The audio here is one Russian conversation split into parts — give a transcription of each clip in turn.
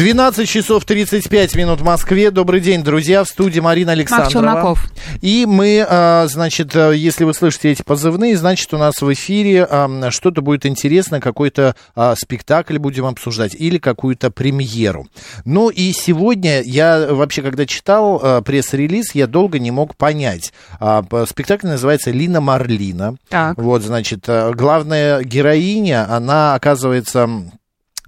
12 часов 35 минут в Москве. Добрый день, друзья. В студии Марина Александрова. Марк Челноков. И мы, а, значит, а, если вы слышите эти позывные, значит, у нас в эфире а, что-то будет интересно, какой-то спектакль будем обсуждать или какую-то премьеру. Ну и сегодня я вообще, когда читал пресс-релиз, я долго не мог понять. Спектакль называется «Лина Марлина». Так. Вот, значит, главная героиня, она, оказывается,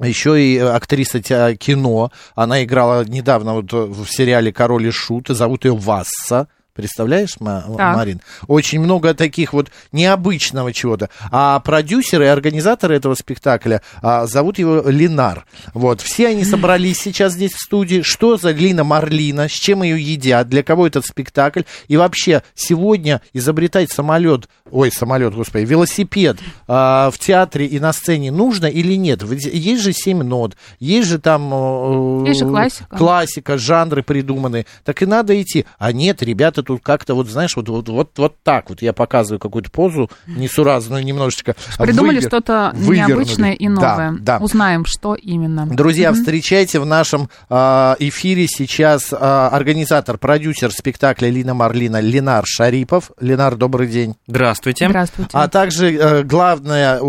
еще и актриса кино. Она играла недавно вот в сериале «Король и Шут». Зовут ее Васса. Представляешь, Марин? Очень много таких вот необычного чего-то. А продюсеры и организаторы этого спектакля а, зовут его Линар. Вот. Все они собрались сейчас здесь в студии. Что за Лина Марлина? С чем ее едят? Для кого этот спектакль? И вообще, сегодня изобретать самолет, ой, самолет, господи, велосипед а, в театре и на сцене нужно или нет? Есть же семь нот, есть же там... Э, есть же классика. Классика, жанры придуманы. Так и надо идти. А нет, ребята тут как-то вот, знаешь, вот, вот, вот, вот так вот я показываю какую-то позу несуразную немножечко. Придумали вывер... что-то необычное и новое. Да, да. Узнаем, что именно. Друзья, mm-hmm. встречайте в нашем э, эфире сейчас э, организатор, продюсер спектакля Лина Марлина Ленар Шарипов. Ленар, добрый день. Здравствуйте. Здравствуйте. А также э, главная, э,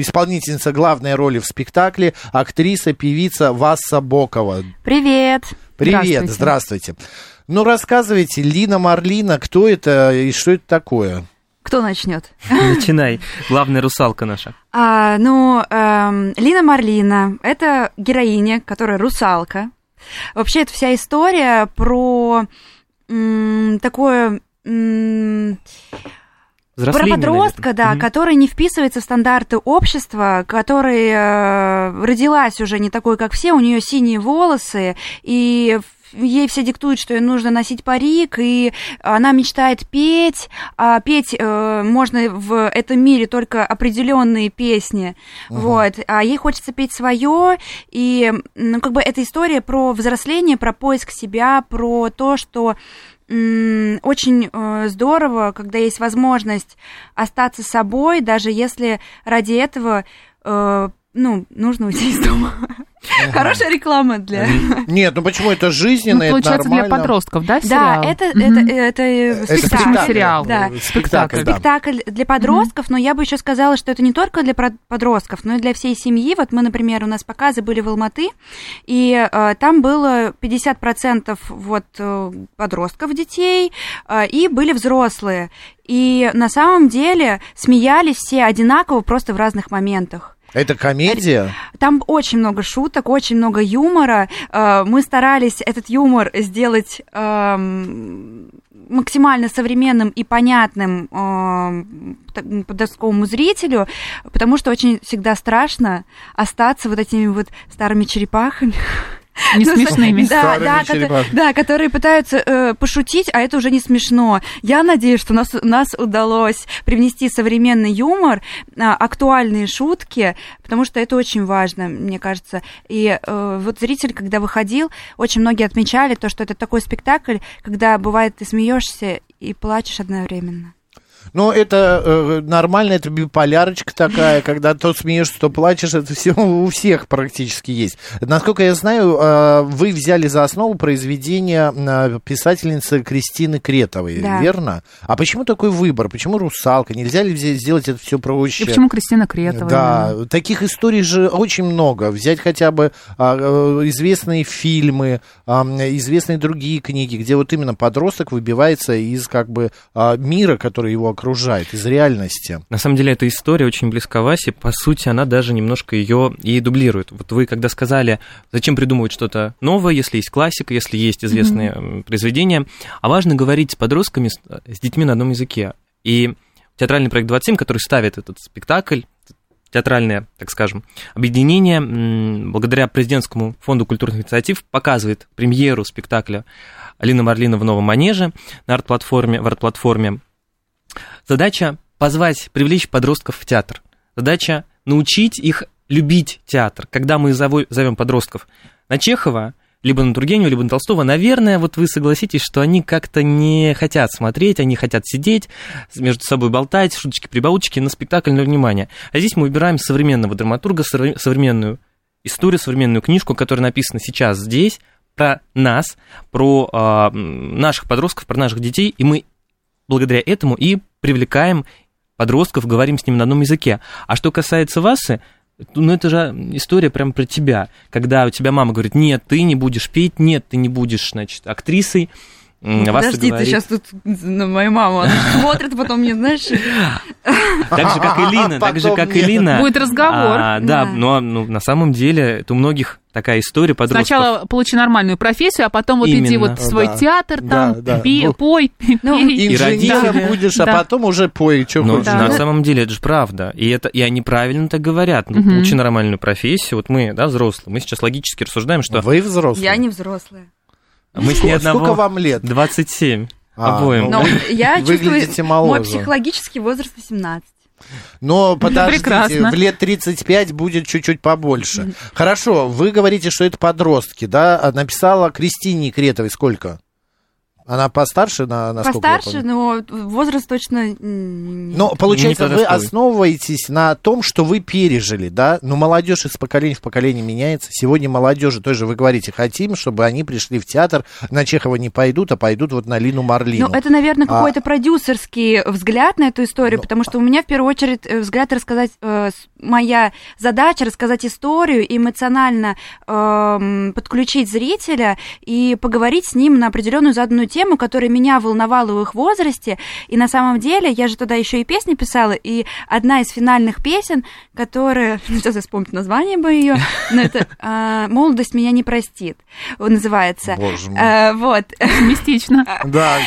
исполнительница главной роли в спектакле, актриса, певица Васса Бокова. Привет. Привет, здравствуйте. здравствуйте. Ну, рассказывайте, Лина Марлина, кто это и что это такое? Кто начнет? Начинай. Главная русалка наша. А, ну, эм, Лина Марлина – это героиня, которая русалка. Вообще, это вся история про м, такое... М, про подростка, да, угу. который не вписывается в стандарты общества, который э, родилась уже не такой, как все, у нее синие волосы, и ей все диктуют, что ей нужно носить парик, и она мечтает петь, а петь э, можно в этом мире только определенные песни, угу. вот, а ей хочется петь свое, и, ну, как бы эта история про взросление, про поиск себя, про то, что очень э, здорово, когда есть возможность остаться собой, даже если ради этого э, ну, нужно уйти из дома. Хорошая реклама для... Нет, ну почему это жизненно, ну, получается, для подростков, да, сериал? Да, это, это, это, это спектакль. сериал. Да. Спектакль, спектакль для подростков, но я бы еще сказала, что это не только для подростков, но и для всей семьи. Вот мы, например, у нас показы были в Алматы, и э, там было 50% вот э, подростков, детей, э, и были взрослые. И на самом деле смеялись все одинаково, просто в разных моментах. Это комедия? Там очень много шуток, очень много юмора. Э, мы старались этот юмор сделать эм, максимально современным и понятным э, подростковому зрителю, потому что очень всегда страшно остаться вот этими вот старыми черепахами. Не ну, смешными. Да, да, которые, да, которые пытаются э, пошутить, а это уже не смешно. Я надеюсь, что нас, нас удалось привнести современный юмор, э, актуальные шутки, потому что это очень важно, мне кажется. И э, вот зритель, когда выходил, очень многие отмечали то, что это такой спектакль, когда бывает ты смеешься и плачешь одновременно. Ну, это э, нормально, это биполярочка такая, когда то смеешься, то плачешь, это все у всех практически есть. Насколько я знаю, э, вы взяли за основу произведение э, писательницы Кристины Кретовой, да. верно? А почему такой выбор? Почему русалка? Нельзя ли сделать это все проще? И почему Кристина Кретова? Да, именно? таких историй же очень много. Взять хотя бы а, э, известные фильмы, э, известные другие книги, где вот именно подросток выбивается из как бы э, мира, который его окружает, из реальности. На самом деле, эта история очень близка Васе. По сути, она даже немножко ее и дублирует. Вот вы когда сказали, зачем придумывать что-то новое, если есть классика, если есть известные mm-hmm. произведения, а важно говорить с подростками, с, с детьми на одном языке. И театральный проект 27, который ставит этот спектакль, театральное, так скажем, объединение, благодаря президентскому фонду культурных инициатив, показывает премьеру спектакля Алина Марлина в новом манеже на арт-платформе, в арт-платформе Задача позвать, привлечь подростков в театр. Задача научить их любить театр. Когда мы зовем подростков на Чехова, либо на Тургенева, либо на Толстого, наверное, вот вы согласитесь, что они как-то не хотят смотреть, они хотят сидеть, между собой болтать, шуточки-прибауточки на спектакль, на внимание. А здесь мы выбираем современного драматурга, современную историю, современную книжку, которая написана сейчас здесь, про нас, про э, наших подростков, про наших детей, и мы благодаря этому и привлекаем подростков, говорим с ними на одном языке. А что касается вас, ну, это же история прям про тебя, когда у тебя мама говорит, нет, ты не будешь петь, нет, ты не будешь, значит, актрисой, ну, подожди, ты сейчас тут на мою маму смотрит, потом мне, знаешь... Так же, как и Лина, так же, как и Лина. Будет разговор. А, да, но ну, на самом деле это у многих такая история подростков. Сначала получи нормальную профессию, а потом вот Именно. иди вот в свой да. театр там, да, да. Пи, ну, пой, ну. Инженером да. будешь, а потом уже пой, что Но хочешь. Да. На самом деле это же правда, и, это, и они правильно так говорят. Ну, угу. Получи нормальную профессию, вот мы, да, взрослые, мы сейчас логически рассуждаем, что... Вы взрослые. Я не взрослая. Мы с ней одного... Сколько вам лет? 27. А, обоим. Ну, я чувствую, мой психологический возраст 18. Но подождите, Прекрасно. в лет 35 будет чуть-чуть побольше. Хорошо, вы говорите, что это подростки, да? Написала Кристине Кретовой сколько? Она постарше, на, насколько Постарше, но возраст точно... Но, получается, вы основываетесь на том, что вы пережили, да? Но молодежь из поколения в поколение меняется. Сегодня молодежи тоже, вы говорите, хотим, чтобы они пришли в театр, на Чехова не пойдут, а пойдут вот на Лину Марлину. Ну, это, наверное, а какой-то продюсерский взгляд на эту историю, но... потому что у меня, в первую очередь, э, взгляд рассказать... Э, моя задача рассказать историю, эмоционально э, подключить зрителя и поговорить с ним на определенную заданную тему, тему, которая меня волновала в их возрасте. И на самом деле я же туда еще и песни писала, и одна из финальных песен, которая, сейчас я вспомню название бы ее, но это а, «Молодость меня не простит» называется. Боже мой. А, вот. Мистично. Да,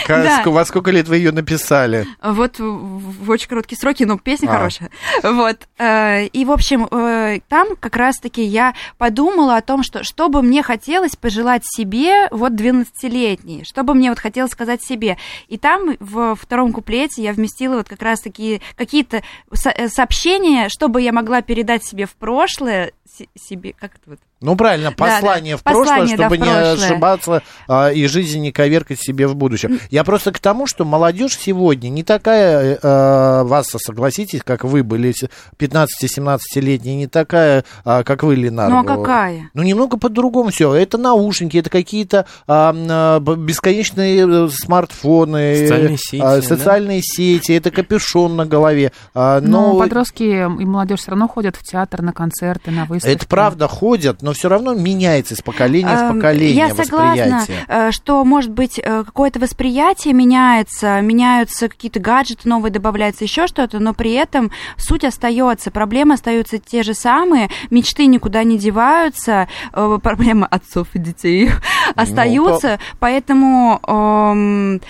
во сколько лет вы ее написали? Вот в очень короткие сроки, но песня а. хорошая. Вот. А, и, в общем, э, там как раз-таки я подумала о том, что что бы мне хотелось пожелать себе вот 12-летней, что бы мне вот хотела сказать себе. И там в втором куплете я вместила вот как раз такие какие-то э, сообщения, чтобы я могла передать себе в прошлое, себе, как это вот, ну, правильно, послание да, в прошлое, послание, чтобы да, в прошлое. не ошибаться а, и жизнь не коверкать себе в будущем. Я просто к тому, что молодежь сегодня не такая, а, вас согласитесь, как вы были 15-17-летние, не такая, а, как вы, Ленар. Ну, а какая? Ну, немного по-другому все. Это наушники, это какие-то а, а, бесконечные э, смартфоны, социальные сети, а, социальные да? сети это капюшон на голове. А, но... но подростки и молодежь все равно ходят в театр, на концерты, на выставки. Это правда ходят, но все равно меняется из поколения в поколение Я согласна, э, что, может быть, э, какое-то восприятие меняется, меняются какие-то гаджеты новые, добавляется еще что-то, но при этом суть остается, проблемы остаются те же самые, мечты никуда не деваются, э, проблемы отцов и детей ну, остаются, поэтому эм,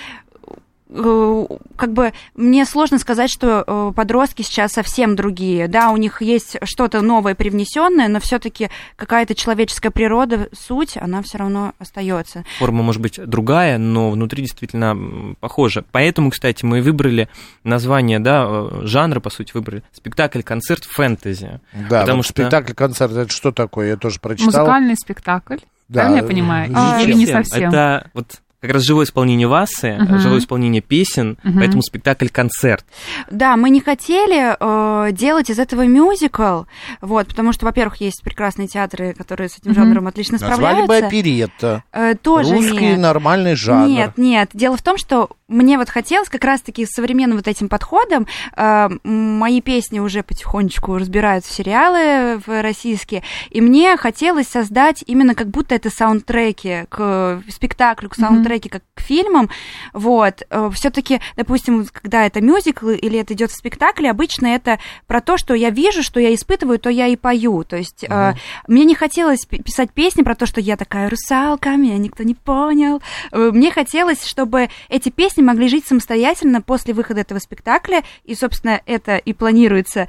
как бы мне сложно сказать, что э, подростки сейчас совсем другие. Да, у них есть что-то новое привнесенное, но все-таки какая-то человеческая природа, суть, она все равно остается. Форма может быть другая, но внутри действительно похожа. Поэтому, кстати, мы выбрали название, да, э, жанра, по сути, выбрали спектакль-концерт фэнтези. Да, потому вот что спектакль-концерт это что такое? Я тоже прочитал. Музыкальный спектакль. Да. Правильно я понимаю? А, Или не совсем? Это вот как раз живое исполнение Васы, uh-huh. живое исполнение песен, uh-huh. поэтому спектакль-концерт. Да, мы не хотели э, делать из этого мюзикл, вот, потому что, во-первых, есть прекрасные театры, которые с этим uh-huh. жанром отлично Назвали справляются. Назвали бы оперетта. Э, тоже Русский нет. нормальный жанр. Нет, нет. Дело в том, что мне вот хотелось как раз-таки с современным вот этим подходом, э, мои песни уже потихонечку разбираются в сериалы в российские, и мне хотелось создать именно как будто это саундтреки к спектаклю, к саундтреку, треки как к фильмам, вот, э, все-таки, допустим, когда это мюзикл или это идет в спектакле, обычно это про то, что я вижу, что я испытываю, то я и пою, то есть э, мне не хотелось писать песни про то, что я такая русалка, меня никто не понял, э, мне хотелось, чтобы эти песни могли жить самостоятельно после выхода этого спектакля, и, собственно, это и планируется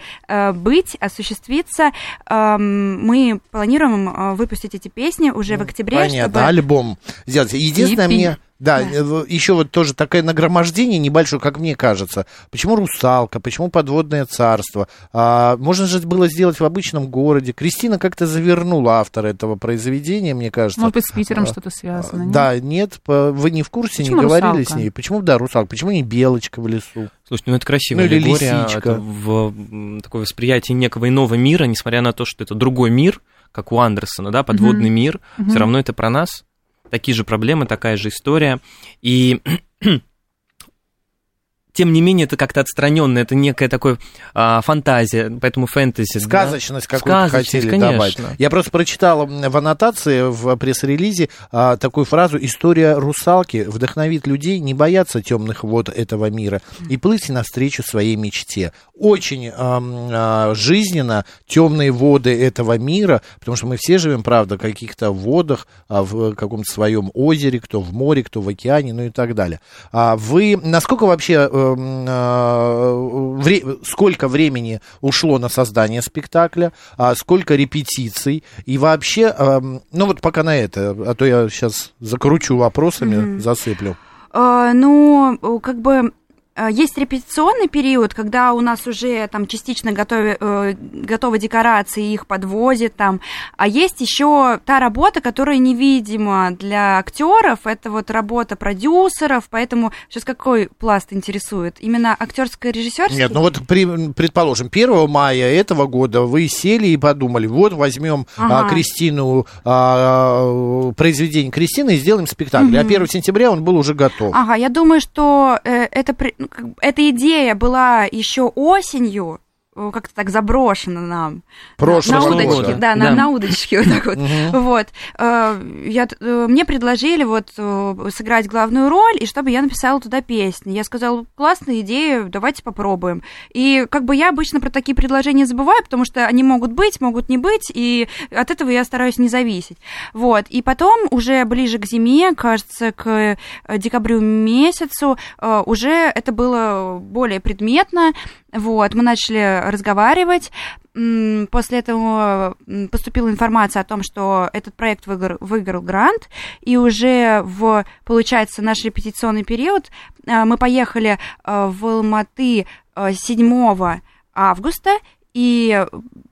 быть, осуществиться. Э, мы планируем выпустить эти песни уже в октябре, Понятно, чтобы... альбом сделать. Единственное, мне Да, да, э, еще вот тоже такое нагромождение небольшое, как мне кажется. Почему русалка, почему подводное царство? А, можно же было сделать в обычном городе. Кристина как-то завернула автора этого произведения, мне кажется. Может быть, с Питером а, что-то связано, нет? Да, нет, вы не в курсе, почему не говорили русалка? с ней. Почему, да, русалка, почему не белочка в лесу? Слушайте, ну это красивая ну, или аллегория, лисичка. это в такое восприятие некого иного мира, несмотря на то, что это другой мир, как у Андерсона, да, подводный mm-hmm. мир, mm-hmm. все равно это про нас, такие же проблемы, такая же история. И тем не менее, это как-то отстраненно, это некая такая а, фантазия, поэтому фэнтези. Сказочность да? какую-то хотели конечно. добавить. Я просто прочитал в аннотации, в пресс-релизе а, такую фразу «История русалки вдохновит людей не бояться темных вод этого мира и плыть навстречу своей мечте». Очень а, а, жизненно темные воды этого мира, потому что мы все живем, правда, в каких-то водах, а, в каком-то своем озере, кто в море, кто в океане, ну и так далее. А вы, насколько вообще э, вре, сколько времени ушло на создание спектакля, а сколько репетиций, и вообще, э, ну вот пока на это, а то я сейчас закручу вопросами, mm-hmm. засыплю. Ну, как бы есть репетиционный период, когда у нас уже там частично готовы, э, готовы декорации, их подвозят там. А есть еще та работа, которая невидима для актеров. Это вот работа продюсеров. Поэтому сейчас какой пласт интересует? Именно актерская режиссерская? Нет, ну вот при, предположим, 1 мая этого года вы сели и подумали, вот возьмем а, ага. а, Кристину, а, произведение Кристины и сделаем спектакль. Угу. А 1 сентября он был уже готов. Ага, я думаю, что э, это эта идея была еще осенью, как-то так заброшено нам. Прошлого на, на удочке, года. да, на, да. на удочке вот так вот. Вот. Э, я, э, мне предложили вот сыграть главную роль, и чтобы я написала туда песни. Я сказала, классная идея, давайте попробуем. И как бы я обычно про такие предложения забываю, потому что они могут быть, могут не быть, и от этого я стараюсь не зависеть. Вот. И потом уже ближе к зиме, кажется, к декабрю месяцу, уже это было более предметно, вот, мы начали разговаривать. После этого поступила информация о том, что этот проект выиграл, выиграл грант, и уже в, получается, наш репетиционный период а, мы поехали а, в Алматы 7 а, августа, и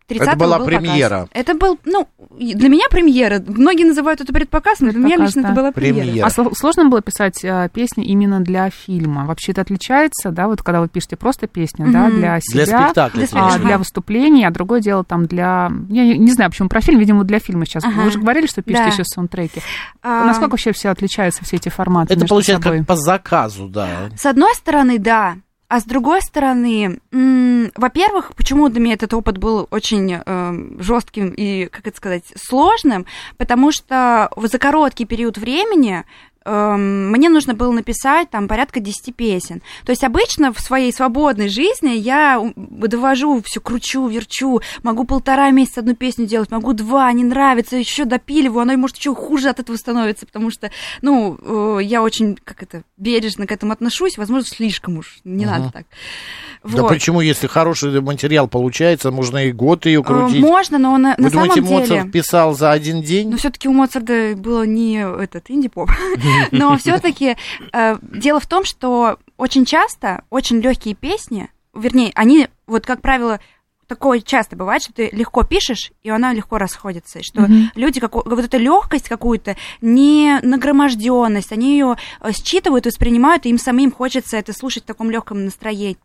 30 Это была был премьера. Показ. Это был, ну, для меня премьера. Многие называют это предпоказ, но для меня лично да. это была премьера. премьера. А сложно было писать э, песни именно для фильма? Вообще это отличается, да, вот когда вы пишете просто песни, mm-hmm. да, для себя, для спектакля, для, а, для выступлений, а другое дело там для, я не, не знаю, почему про фильм, видимо, для фильма сейчас. Ага. Вы же говорили, что пишете да. еще саундтреки. А... Насколько вообще все отличаются, все эти форматы? Это получается собой? как по заказу, да. С одной стороны, да. А с другой стороны, во-первых, почему для меня этот опыт был очень э, жестким и, как это сказать, сложным, потому что за короткий период времени мне нужно было написать там порядка 10 песен. То есть обычно в своей свободной жизни я довожу, все кручу, верчу, могу полтора месяца одну песню делать, могу два, не нравится, еще допиливаю, оно может еще хуже от этого становится, потому что, ну, э, я очень, как это, бережно к этому отношусь, возможно, слишком уж, не uh-huh. надо так. Вот. Да почему, если хороший материал получается, можно и год ее э, крутить? Можно, но на, Вы на думаете, самом деле... Моцарт писал за один день? Но все-таки у Моцарта было не этот инди-поп. Но все-таки э, дело в том, что очень часто очень легкие песни, вернее, они, вот как правило, такое часто бывает, что ты легко пишешь, и она легко расходится. И что mm-hmm. люди, как, вот эту легкость какую-то, не нагроможденность, они ее э, считывают, воспринимают, и им самим хочется это слушать в таком легком настроении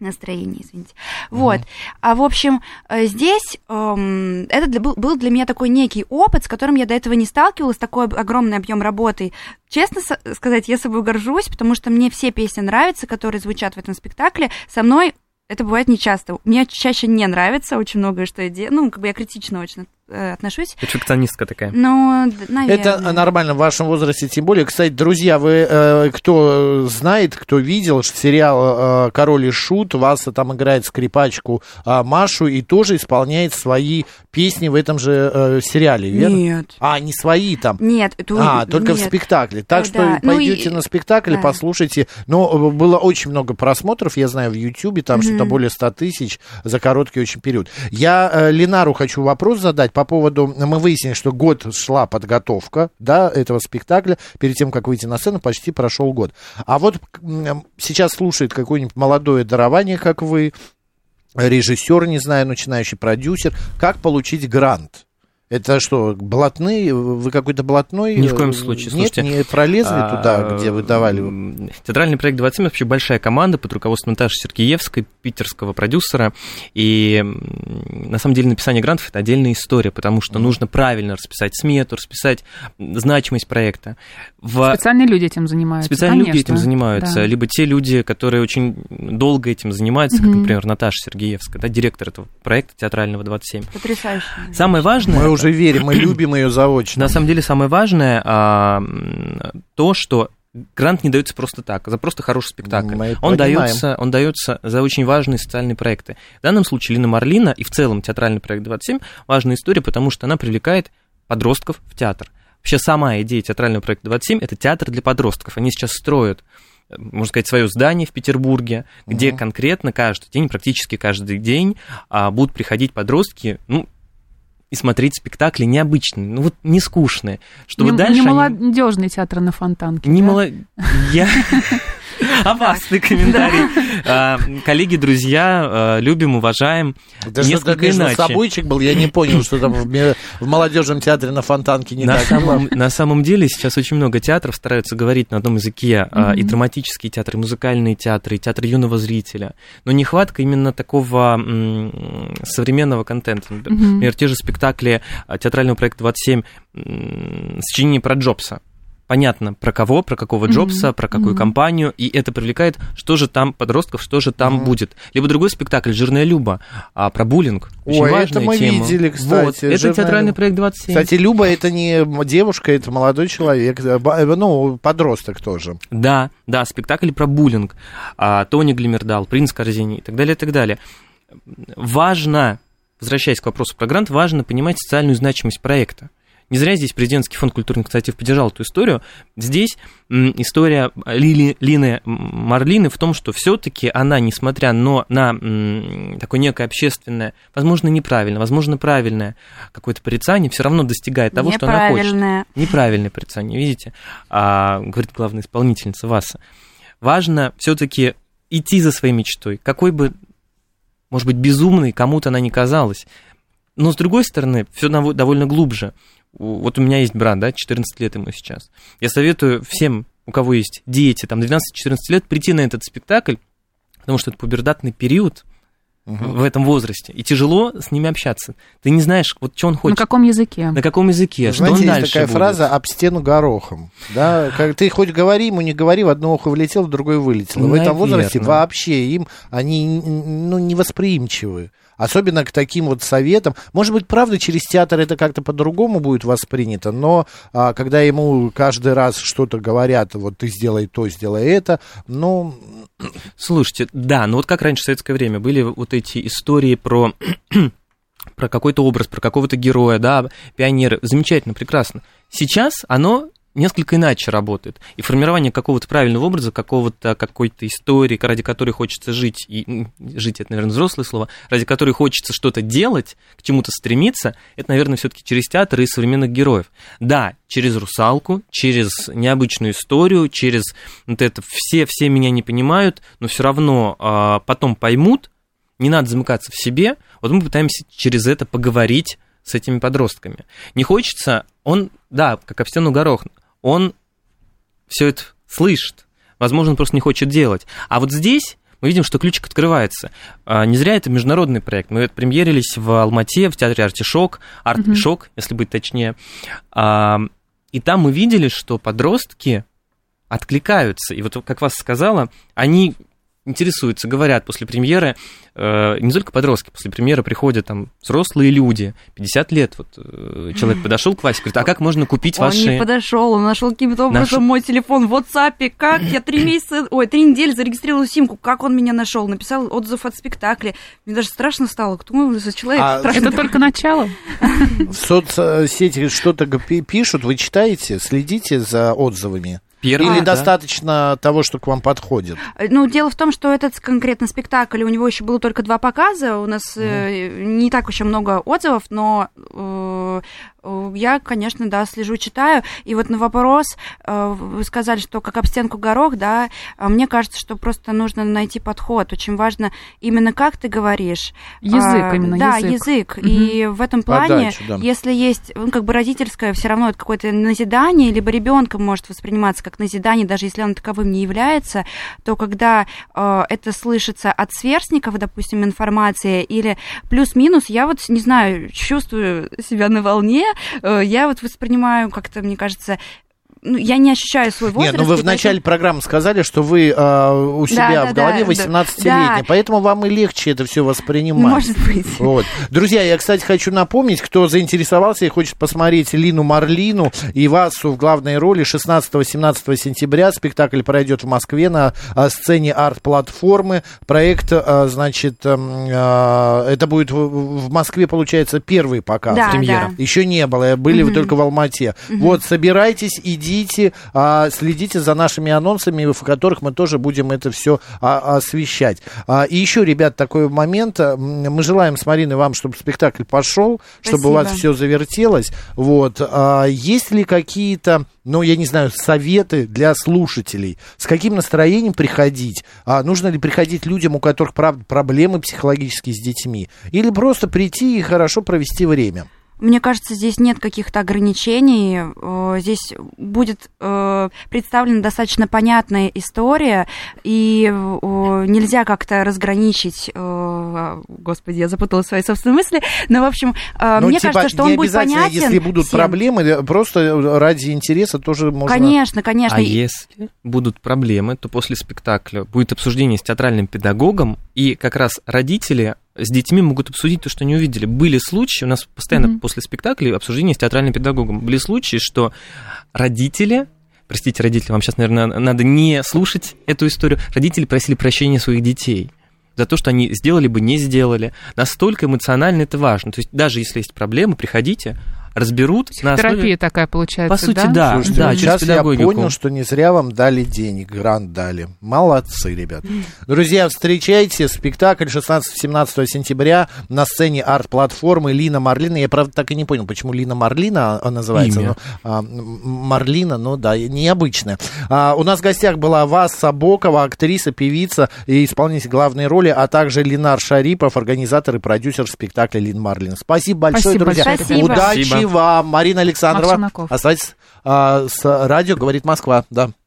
настроение, извините. Mm-hmm. Вот. А в общем, э, здесь эм, это для, был, был для меня такой некий опыт, с которым я до этого не сталкивалась, такой огромный объем работы. Честно сказать, я собой горжусь, потому что мне все песни нравятся, которые звучат в этом спектакле. Со мной это бывает нечасто. Мне чаще не нравится очень многое, что я делаю. Ну, как бы я критично очень отношусь. Перфекционистка такая. Ну, наверное. Это нормально в вашем возрасте, тем более. Кстати, друзья, вы, э, кто знает, кто видел сериал э, «Король и Шут», вас там играет скрипачку э, Машу и тоже исполняет свои песни в этом же э, сериале, верно? Нет. А, не свои там? Нет. Это... А, только нет. в спектакле. Так э, что да. пойдете ну, и... на спектакль да. послушайте. Но э, было очень много просмотров, я знаю, в Ютьюбе, там mm-hmm. что-то более 100 тысяч за короткий очень период. Я э, Ленару хочу вопрос задать по поводу... Мы выяснили, что год шла подготовка, да, этого спектакля. Перед тем, как выйти на сцену, почти прошел год. А вот сейчас слушает какое-нибудь молодое дарование, как вы, режиссер, не знаю, начинающий продюсер. Как получить грант? Это что, блатные? Вы какой-то блатной? Ни в коем случае. Нет, Слушайте, не пролезли а, туда, где вы давали? Театральный проект 27 вообще большая команда под руководством Наташи Сергеевской, питерского продюсера. И на самом деле написание грантов это отдельная история, потому что нужно правильно расписать смету, расписать значимость проекта. В... Специальные люди этим занимаются. Специальные Конечно. люди этим занимаются. Да. Либо те люди, которые очень долго этим занимаются, угу. как, например, Наташа Сергеевская, да, директор этого проекта театрального 27. Потрясающе. Самое важное. Мы уже верим, мы любим ее заочно. На самом деле самое важное а, то, что грант не дается просто так, за просто хороший спектакль. Мы он дается, он дается за очень важные социальные проекты. В данном случае Лина Марлина и в целом театральный проект 27 важная история, потому что она привлекает подростков в театр. Вообще сама идея театрального проекта 27 это театр для подростков. Они сейчас строят можно сказать, свое здание в Петербурге, где uh-huh. конкретно каждый день, практически каждый день а, будут приходить подростки, ну, и смотреть спектакли необычные, ну вот не скучные. Чтобы не, дальше не молодежный театр на Фонтанке. Не да? молод... Я... Опасный комментарий. А, коллеги, друзья, а, любим, уважаем. Да Несколько иначе. собойчик был, я не понял, что там в, молодежном театре на Фонтанке не на так самом, На самом деле сейчас очень много театров стараются говорить на одном языке. Mm-hmm. И драматические театры, и музыкальные театры, и театр юного зрителя. Но нехватка именно такого современного контента. Например, те же спектакли театрального проекта «27» сочинение про Джобса понятно про кого, про какого Джобса, mm-hmm. про какую mm-hmm. компанию, и это привлекает, что же там подростков, что же там mm-hmm. будет. Либо другой спектакль «Жирная Люба» а, про буллинг. Очень Ой, важная это мы тема. видели, кстати. Вот, это театральный Люба. проект 27. Кстати, Люба это не девушка, это молодой человек, э, э, ну, подросток тоже. Да, да, спектакль про буллинг. А, Тони Глимердал, Принц Корзини и так далее, и так далее. Важно, возвращаясь к вопросу про грант, важно понимать социальную значимость проекта. Не зря здесь президентский фонд культурных инициатив поддержал эту историю. Здесь история Лили, Лины Марлины в том, что все-таки она, несмотря но на такое некое общественное, возможно, неправильное, возможно, правильное какое-то порицание, все равно достигает того, что она хочет. Неправильное порицание, видите, а, говорит главная исполнительница Васа. Важно все-таки идти за своей мечтой, какой бы, может быть, безумной кому-то она не казалась. Но, с другой стороны, все довольно глубже вот у меня есть брат, да, 14 лет ему сейчас. Я советую всем, у кого есть дети, там, 12-14 лет, прийти на этот спектакль, потому что это пубертатный период, угу. в этом возрасте. И тяжело с ними общаться. Ты не знаешь, вот что он хочет. На каком языке? На каком языке? Вы что знаете, он дальше есть такая будет? фраза «об стену горохом». Да? Как ты хоть говори ему, не говори, в одно ухо влетел, в другое вылетело. Наверное. В этом возрасте вообще им они ну, невосприимчивы. Особенно к таким вот советам. Может быть, правда, через театр это как-то по-другому будет воспринято, но а, когда ему каждый раз что-то говорят, вот ты сделай то, сделай это, ну... Слушайте, да, ну вот как раньше в советское время были вот эти истории про про какой-то образ, про какого-то героя, да, пионеры, замечательно, прекрасно. Сейчас оно несколько иначе работает. И формирование какого-то правильного образа, какого-то какой-то истории, ради которой хочется жить, и жить это, наверное, взрослое слово, ради которой хочется что-то делать, к чему-то стремиться, это, наверное, все-таки через театр и современных героев. Да, через русалку, через необычную историю, через вот это все, все меня не понимают, но все равно а, потом поймут, не надо замыкаться в себе. Вот мы пытаемся через это поговорить с этими подростками. Не хочется, он, да, как об стену горох, он все это слышит. Возможно, он просто не хочет делать. А вот здесь мы видим, что ключик открывается. А, не зря это международный проект. Мы премьерились в Алмате, в театре Артишок, Арт-Пишок, mm-hmm. если быть точнее. А, и там мы видели, что подростки откликаются. И вот, как вас сказала, они интересуются, говорят после премьеры, э, не только подростки, после премьеры приходят там взрослые люди, 50 лет, вот э, человек подошел к Васе, говорит, а как можно купить он ваши... Он не подошел, он нашел каким-то образом Наш... мой телефон в WhatsApp, как я три месяца, ой, три недели зарегистрировал симку, как он меня нашел, написал отзыв от спектакля, мне даже страшно стало, кто он за человек? А это только начало. В соцсети что-то пишут, вы читаете, следите за отзывами? Первый, Или да? достаточно того, что к вам подходит? Ну, дело в том, что этот конкретно спектакль, у него еще было только два показа, у нас mm. э, не так уж и много отзывов, но э, я, конечно, да, слежу, читаю. И вот на вопрос вы сказали, что как об стенку горох, да, мне кажется, что просто нужно найти подход. Очень важно именно как ты говоришь. Язык именно, да, язык. язык. Угу. И в этом плане, Подачу, да. если есть, ну, как бы родительское, все равно это какое-то назидание, либо ребенком может восприниматься как назидание, даже если он таковым не является, то когда э, это слышится от сверстников, допустим, информация, или плюс-минус, я вот, не знаю, чувствую себя на волне, э, я вот воспринимаю как-то, мне кажется, ну, я не ощущаю свой возраст. Нет, ну вы в начале поэтому... программы сказали, что вы э, у себя да, в голове да, 18-летний, да. поэтому вам и легче это все воспринимать. Может быть. Вот. Друзья, я, кстати, хочу напомнить, кто заинтересовался и хочет посмотреть Лину Марлину и Васу в главной роли 16-17 сентября. Спектакль пройдет в Москве на а, сцене арт-платформы. Проект, а, значит, а, это будет в Москве, получается, первый показ. Да, Премьера. Да. Еще не было, были вы только в Алмате. Угу. Вот, собирайтесь, идите следите, а, следите за нашими анонсами, в которых мы тоже будем это все а, освещать. А, и еще, ребят, такой момент. Мы желаем с Мариной вам, чтобы спектакль пошел, чтобы у вас все завертелось. Вот. А, есть ли какие-то ну, я не знаю, советы для слушателей. С каким настроением приходить? А нужно ли приходить людям, у которых, правда, проблемы психологические с детьми? Или просто прийти и хорошо провести время? Мне кажется, здесь нет каких-то ограничений. Э, здесь будет э, представлена достаточно понятная история, и нельзя как-то разграничить... Э, господи, я запутала свои собственные мысли. Но, в общем, ну, мне типа, кажется, что он будет понятен. Если будут всем. проблемы, просто ради интереса тоже можно... Конечно, конечно. А если будут проблемы, то после спектакля будет обсуждение с театральным педагогом, и как раз родители с детьми могут обсудить то, что они увидели. Были случаи, у нас постоянно mm-hmm. после спектакля обсуждение с театральным педагогом, были случаи, что родители простите, родители, вам сейчас, наверное, надо не слушать эту историю. Родители просили прощения своих детей за то, что они сделали бы, не сделали. Настолько эмоционально это важно. То есть даже если есть проблемы, приходите, разберут. Терапия основе... такая получается, По сути, да. да, Слушайте, да сейчас я понял, что не зря вам дали денег, грант дали. Молодцы, ребят. Друзья, встречайте спектакль 16-17 сентября на сцене арт-платформы Лина Марлина. Я, правда, так и не понял, почему Лина Марлина а, называется. Имя. Но, а, Марлина, ну да, необычная. А, у нас в гостях была Васа Бокова, актриса, певица и исполнитель главной роли, а также Ленар Шарипов, организатор и продюсер спектакля Лин Марлин. Спасибо большое, Спасибо друзья. Большое. Удачи Спасибо вам, Марина Александрова. Оставайтесь а, с радио, говорит Москва, да.